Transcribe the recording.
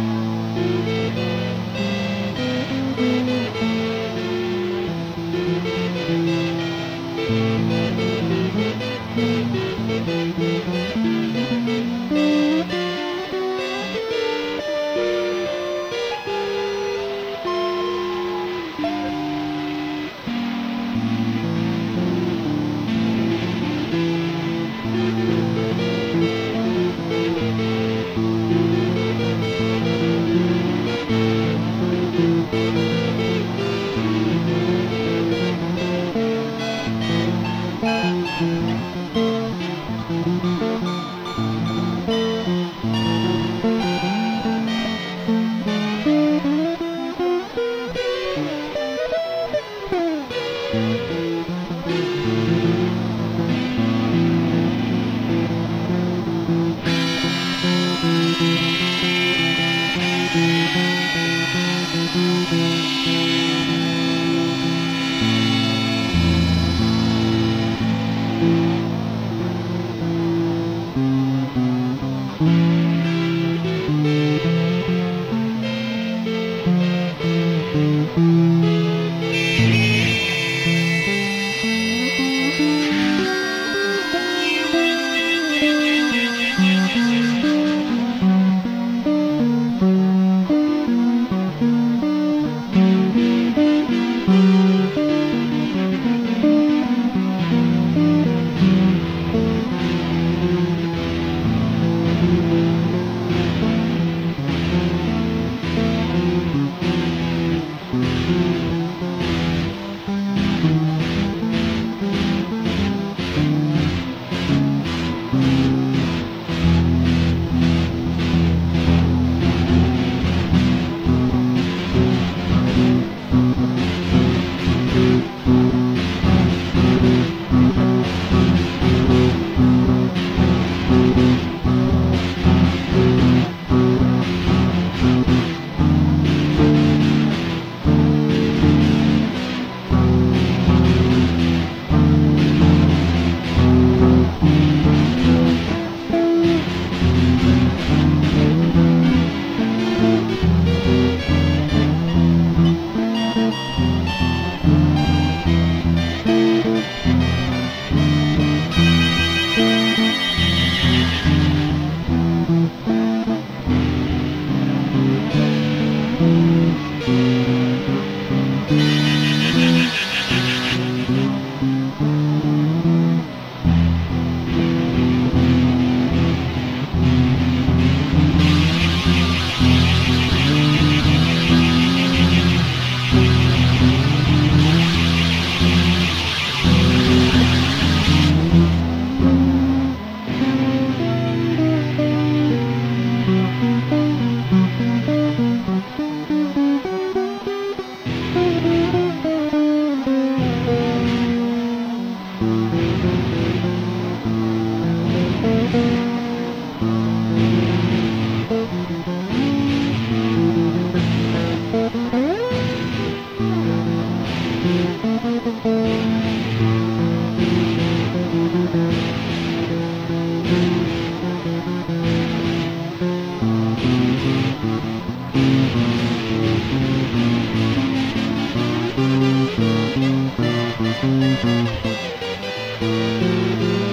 Bye. thank you Música